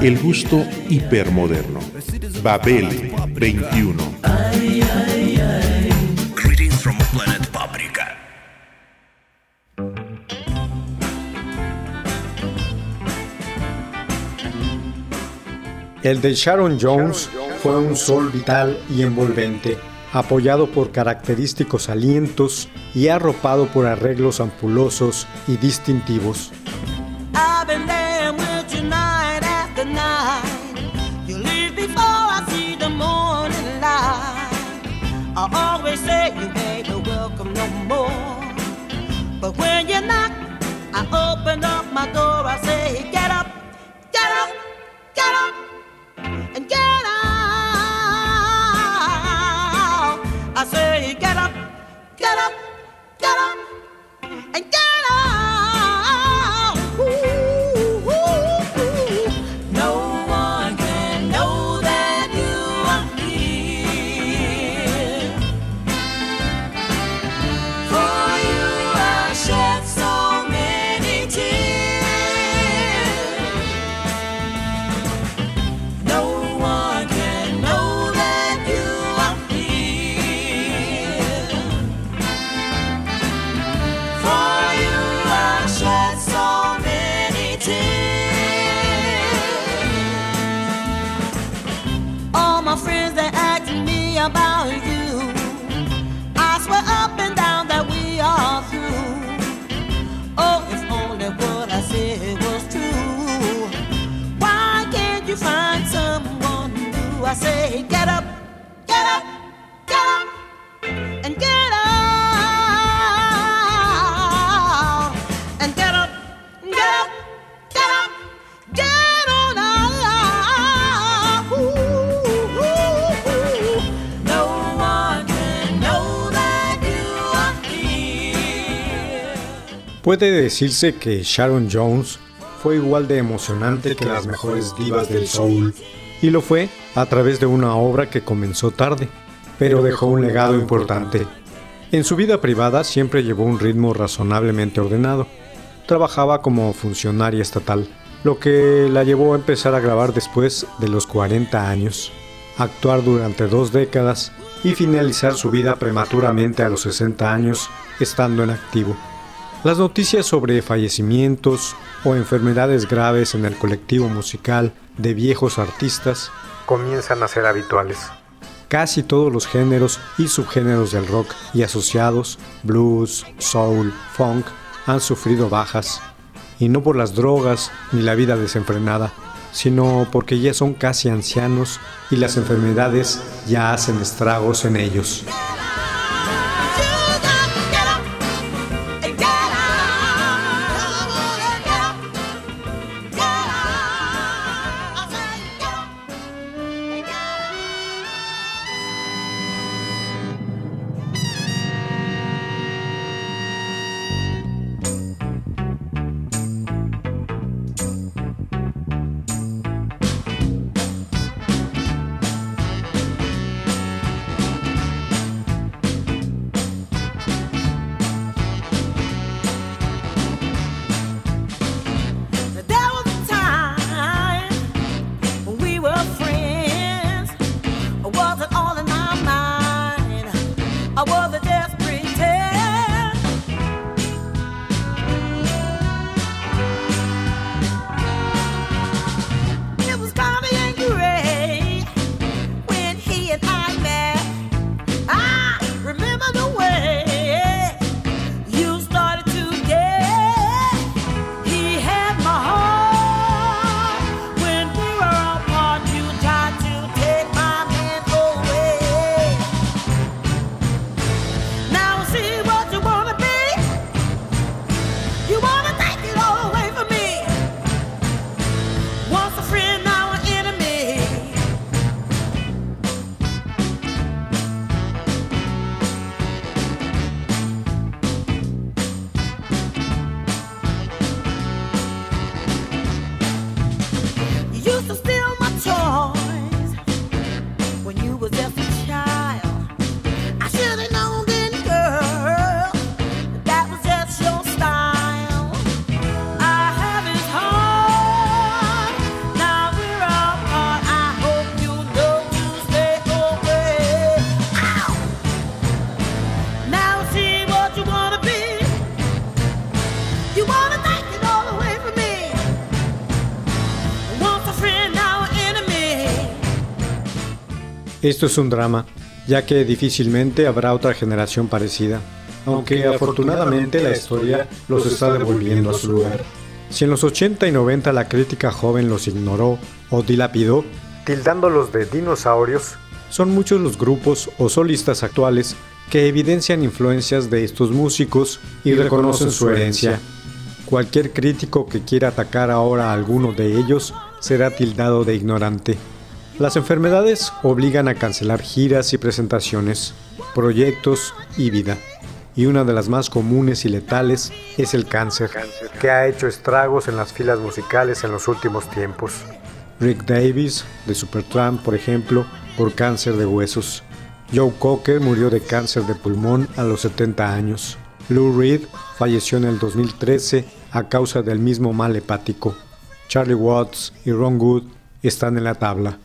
El gusto hipermoderno. Babel 21. Greetings from planet Paprika. El de Sharon Jones fue un sol vital y envolvente, apoyado por característicos alientos y arropado por arreglos ampulosos y distintivos. But when you knock, I open up my door. I say, Say, get up, get up, get up, and get out. And get up, get up, get up, get on out. Ooh, ooh, ooh. No one can know that you are here. Puede decirse que Sharon Jones fue igual de emocionante que las mejores divas del soul, y lo fue a través de una obra que comenzó tarde, pero dejó un legado importante. En su vida privada siempre llevó un ritmo razonablemente ordenado. Trabajaba como funcionaria estatal, lo que la llevó a empezar a grabar después de los 40 años, actuar durante dos décadas y finalizar su vida prematuramente a los 60 años estando en activo. Las noticias sobre fallecimientos o enfermedades graves en el colectivo musical de viejos artistas comienzan a ser habituales. Casi todos los géneros y subgéneros del rock y asociados, blues, soul, funk, han sufrido bajas, y no por las drogas ni la vida desenfrenada, sino porque ya son casi ancianos y las enfermedades ya hacen estragos en ellos. Esto es un drama, ya que difícilmente habrá otra generación parecida, aunque afortunadamente la historia los está devolviendo a su lugar. Si en los 80 y 90 la crítica joven los ignoró o dilapidó, tildándolos de dinosaurios, son muchos los grupos o solistas actuales que evidencian influencias de estos músicos y reconocen su herencia. Cualquier crítico que quiera atacar ahora a alguno de ellos será tildado de ignorante. Las enfermedades obligan a cancelar giras y presentaciones, proyectos y vida. Y una de las más comunes y letales es el cáncer, que ha hecho estragos en las filas musicales en los últimos tiempos. Rick Davis, de Supertramp, por ejemplo, por cáncer de huesos. Joe Cocker murió de cáncer de pulmón a los 70 años. Lou Reed falleció en el 2013 a causa del mismo mal hepático. Charlie Watts y Ron Good están en la tabla.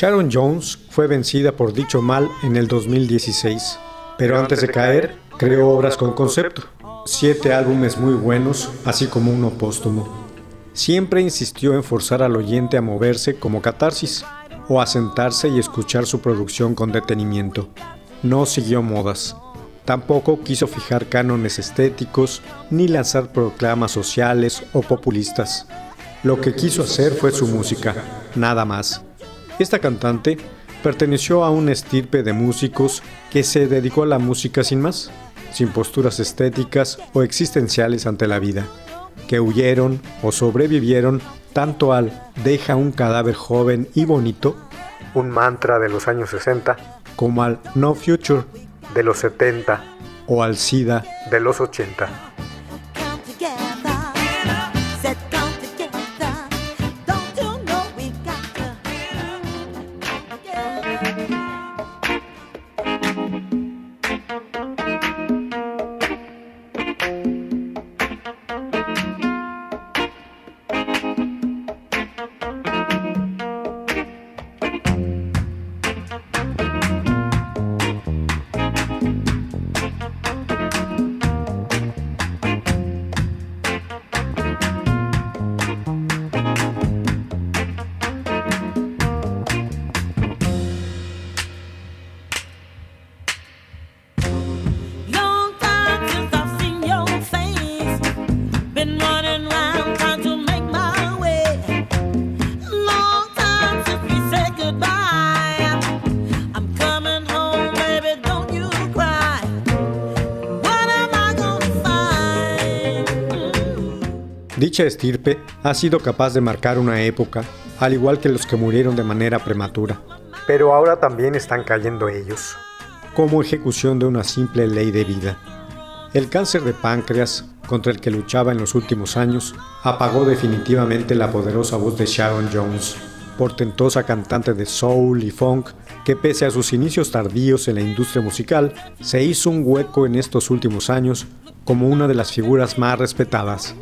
Sharon Jones fue vencida por dicho mal en el 2016, pero antes de caer creó obras con concepto, siete álbumes muy buenos, así como uno póstumo. Siempre insistió en forzar al oyente a moverse como catarsis, o a sentarse y escuchar su producción con detenimiento. No siguió modas. Tampoco quiso fijar cánones estéticos ni lanzar proclamas sociales o populistas. Lo que quiso hacer fue su música, nada más. Esta cantante perteneció a una estirpe de músicos que se dedicó a la música sin más, sin posturas estéticas o existenciales ante la vida, que huyeron o sobrevivieron tanto al deja un cadáver joven y bonito, un mantra de los años 60, como al no future de los 70 o al SIDA de los 80. Dicha estirpe ha sido capaz de marcar una época, al igual que los que murieron de manera prematura. Pero ahora también están cayendo ellos, como ejecución de una simple ley de vida. El cáncer de páncreas, contra el que luchaba en los últimos años, apagó definitivamente la poderosa voz de Sharon Jones. portentosa cantante de soul y funk que pese a sus inicios tardíos en la industria musical, se hizo un hueco en estos últimos años como una de las figuras más respetadas.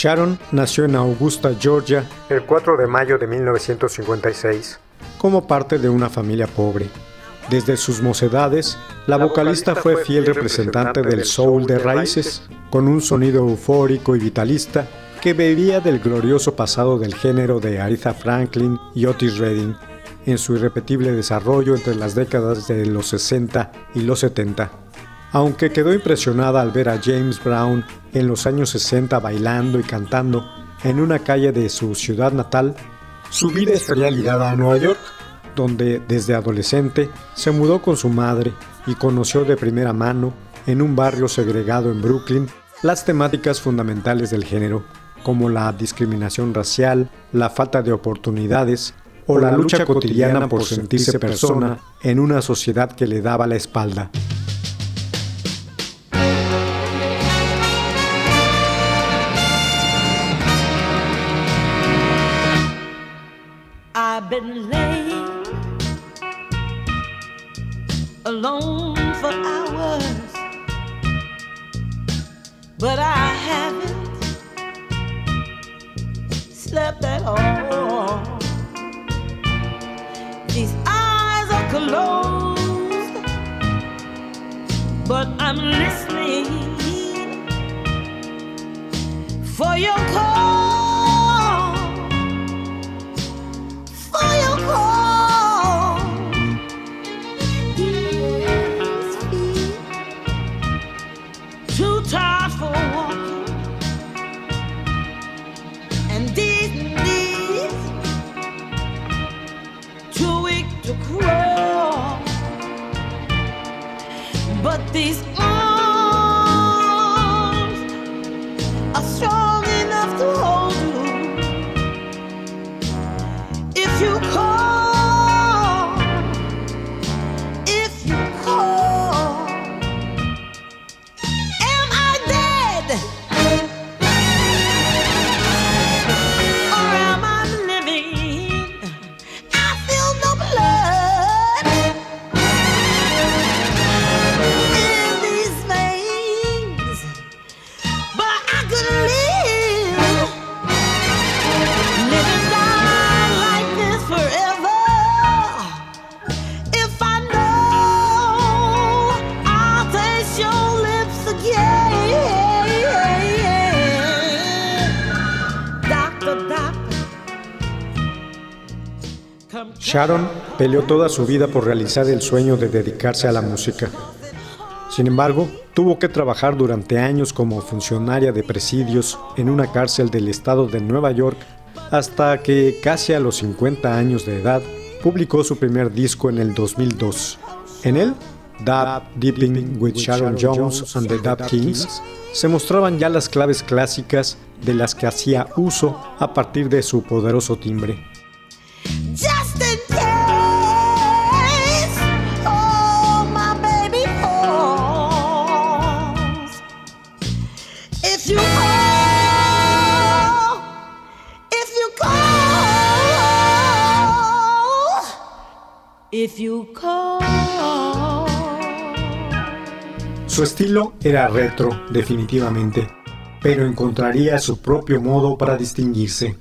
Sharon nació en Augusta, Georgia, el 4 de mayo de 1956, como parte de una familia pobre. Desde sus mocedades, la vocalista fue fiel representante del soul de raíces, con un sonido eufórico y vitalista que bebía del glorioso pasado del género de Aretha Franklin y Otis Redding, en su irrepetible desarrollo entre las décadas de los 60 y los 70 aunque quedó impresionada al ver a James Brown en los años 60 bailando y cantando en una calle de su ciudad natal, su vida estaría ligada a Nueva York, donde desde adolescente se mudó con su madre y conoció de primera mano, en un barrio segregado en Brooklyn, las temáticas fundamentales del género, como la discriminación racial, la falta de oportunidades o la lucha cotidiana por sentirse persona en una sociedad que le daba la espalda. But I'm listening for your call. Sharon peleó toda su vida por realizar el sueño de dedicarse a la música. Sin embargo, tuvo que trabajar durante años como funcionaria de presidios en una cárcel del estado de Nueva York hasta que casi a los 50 años de edad publicó su primer disco en el 2002. En él, Dub Dipping with Sharon Jones and the Dub Kings, se mostraban ya las claves clásicas de las que hacía uso a partir de su poderoso timbre. Su estilo era retro, definitivamente, pero encontraría su propio modo para distinguirse.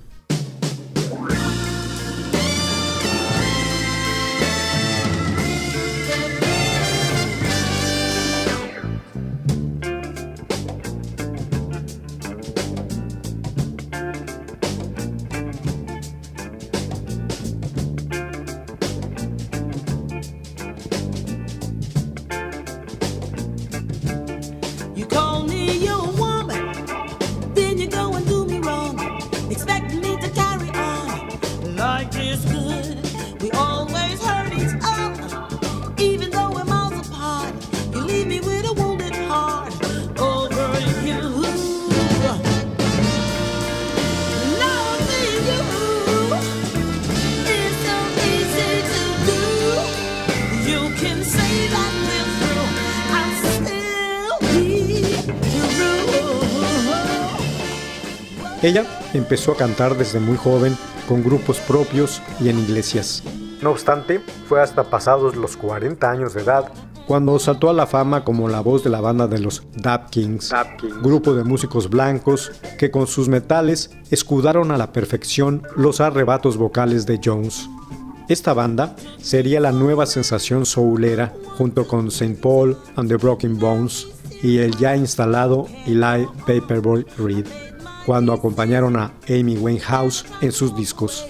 Ella empezó a cantar desde muy joven con grupos propios y en iglesias. No obstante, fue hasta pasados los 40 años de edad cuando saltó a la fama como la voz de la banda de los Dap Kings, grupo de músicos blancos que con sus metales escudaron a la perfección los arrebatos vocales de Jones. Esta banda sería la nueva sensación soulera junto con St. Paul and the Broken Bones y el ya instalado Eli Paperboy Reed, cuando acompañaron a Amy Winehouse en sus discos.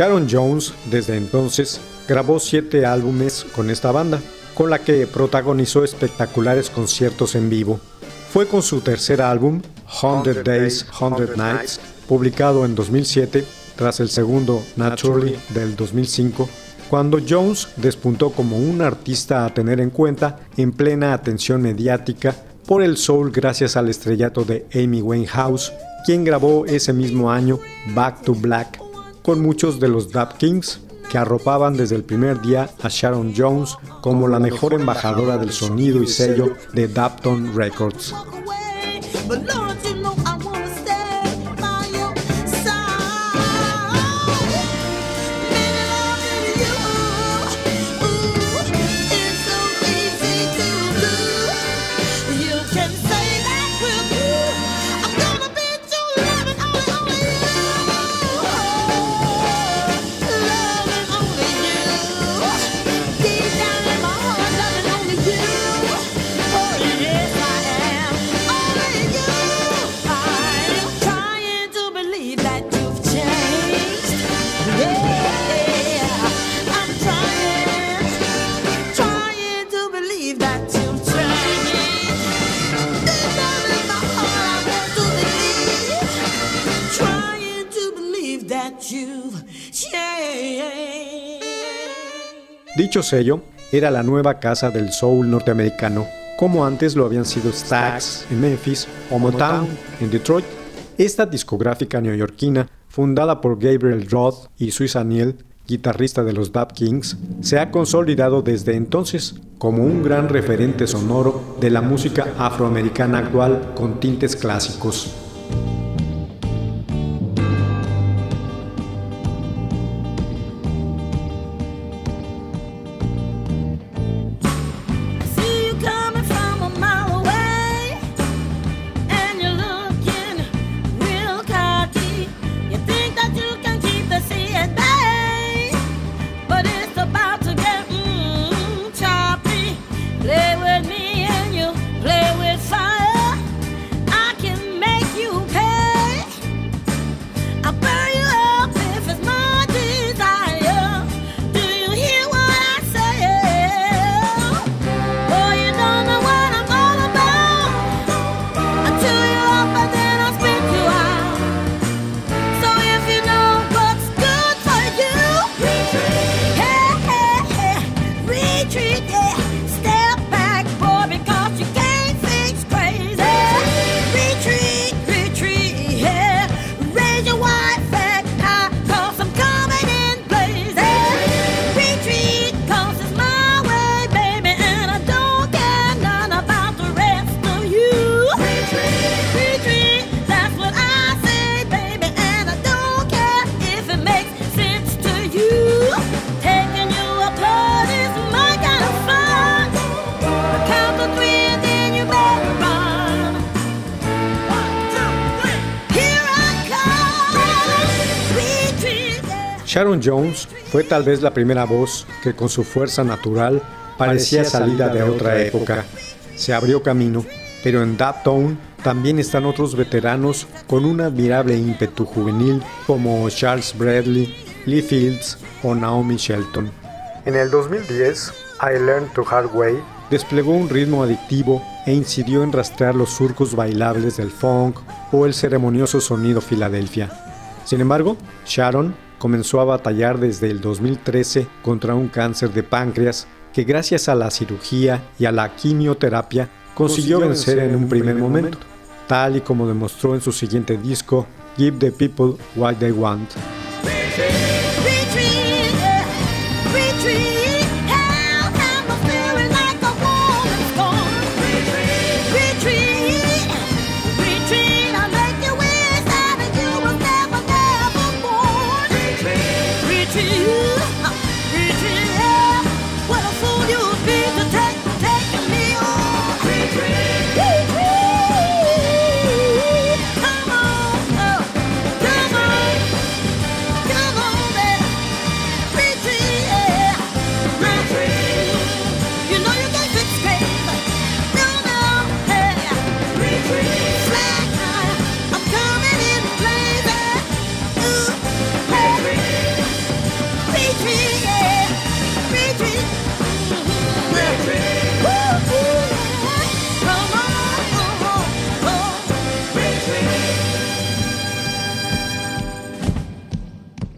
Sharon Jones, desde entonces, grabó siete álbumes con esta banda, con la que protagonizó espectaculares conciertos en vivo. Fue con su tercer álbum, 100 Days, 100 Nights, publicado en 2007, tras el segundo, Naturally, del 2005, cuando Jones despuntó como un artista a tener en cuenta en plena atención mediática por el soul gracias al estrellato de Amy Winehouse, quien grabó ese mismo año Back to Black muchos de los Dap Kings que arropaban desde el primer día a Sharon Jones como la mejor embajadora del sonido y sello de Dapton Records. Dicho sello era la nueva casa del soul norteamericano, como antes lo habían sido Stax en Memphis o Motown en Detroit. Esta discográfica neoyorquina, fundada por Gabriel Roth y Suissa Neal, guitarrista de los Dap Kings, se ha consolidado desde entonces como un gran referente sonoro de la música afroamericana actual con tintes clásicos. Sharon Jones fue tal vez la primera voz que con su fuerza natural parecía salida de otra época. Se abrió camino, pero en Daptown también están otros veteranos con un admirable ímpetu juvenil como Charles Bradley, Lee Fields o Naomi Shelton. En el 2010, I Learned to Hard Way desplegó un ritmo adictivo e incidió en rastrear los surcos bailables del funk o el ceremonioso sonido Filadelfia. Sin embargo, Sharon comenzó a batallar desde el 2013 contra un cáncer de páncreas que gracias a la cirugía y a la quimioterapia consiguió vencer en un primer momento, tal y como demostró en su siguiente disco, Give the People What They Want.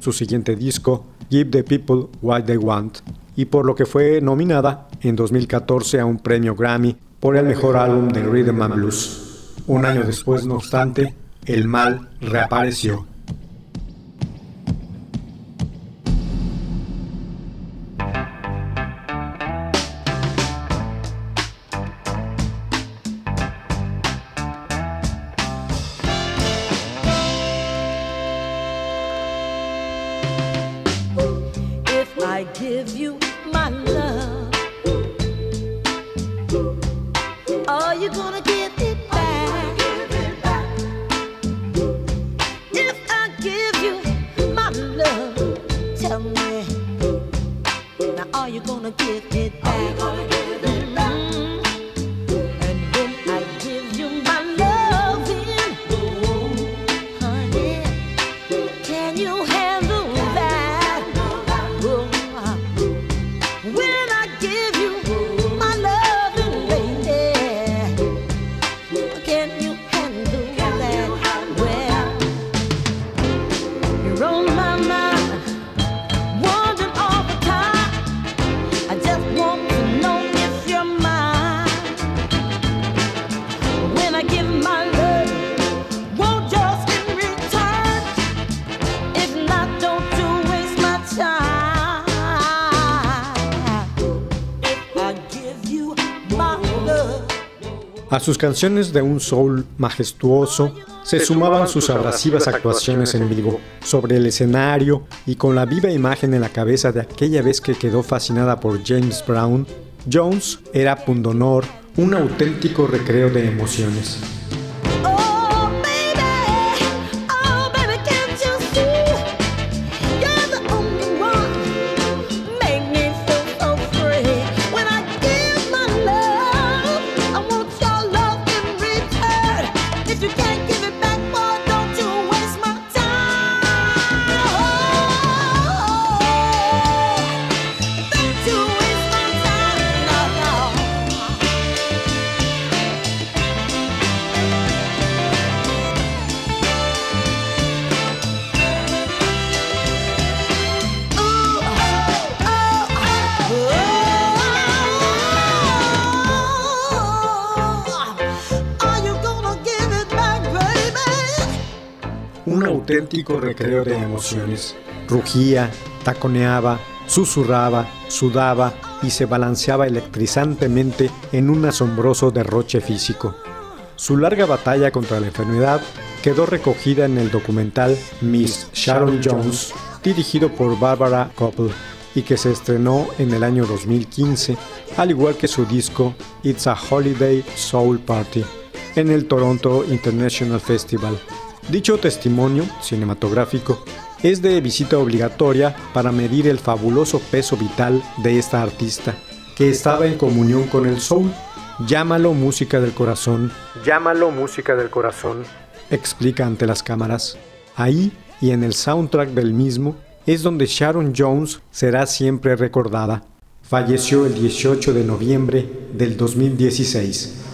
Su siguiente disco, Give the People What They Want, y por lo que fue nominada en 2014 a un premio Grammy por el mejor álbum de Rhythm and Blues. Un año después, no obstante, el mal reapareció A sus canciones de un soul majestuoso se sumaban sus abrasivas actuaciones en vivo, sobre el escenario y con la viva imagen en la cabeza de aquella vez que quedó fascinada por James Brown, Jones era pundonor, un auténtico recreo de emociones. Auténtico de emociones. Rugía, taconeaba, susurraba, sudaba y se balanceaba electrizantemente en un asombroso derroche físico. Su larga batalla contra la enfermedad quedó recogida en el documental Miss Sharon Jones, dirigido por Barbara Koppel, y que se estrenó en el año 2015, al igual que su disco It's a Holiday Soul Party, en el Toronto International Festival. Dicho testimonio cinematográfico es de visita obligatoria para medir el fabuloso peso vital de esta artista, que estaba en comunión con el soul. Llámalo música del corazón, llámalo música del corazón, explica ante las cámaras. Ahí y en el soundtrack del mismo es donde Sharon Jones será siempre recordada. Falleció el 18 de noviembre del 2016.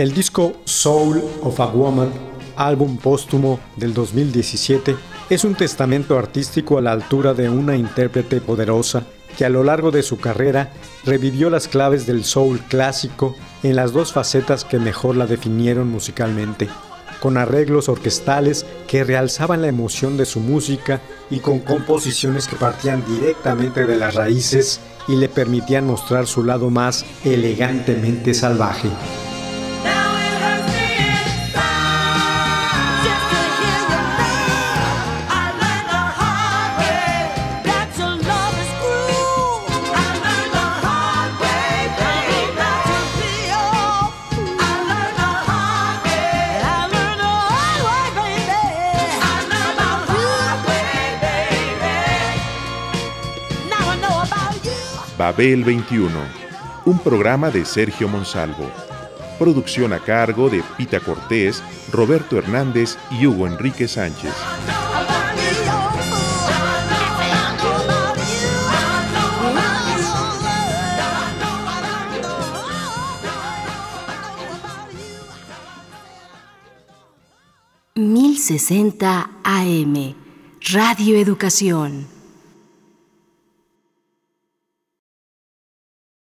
El disco Soul of a Woman, álbum póstumo del 2017, es un testamento artístico a la altura de una intérprete poderosa que a lo largo de su carrera revivió las claves del soul clásico en las dos facetas que mejor la definieron musicalmente, con arreglos orquestales que realzaban la emoción de su música y con composiciones que partían directamente de las raíces y le permitían mostrar su lado más elegantemente salvaje. Babel 21, un programa de Sergio Monsalvo. Producción a cargo de Pita Cortés, Roberto Hernández y Hugo Enrique Sánchez. ...1060 AM... Radio Educación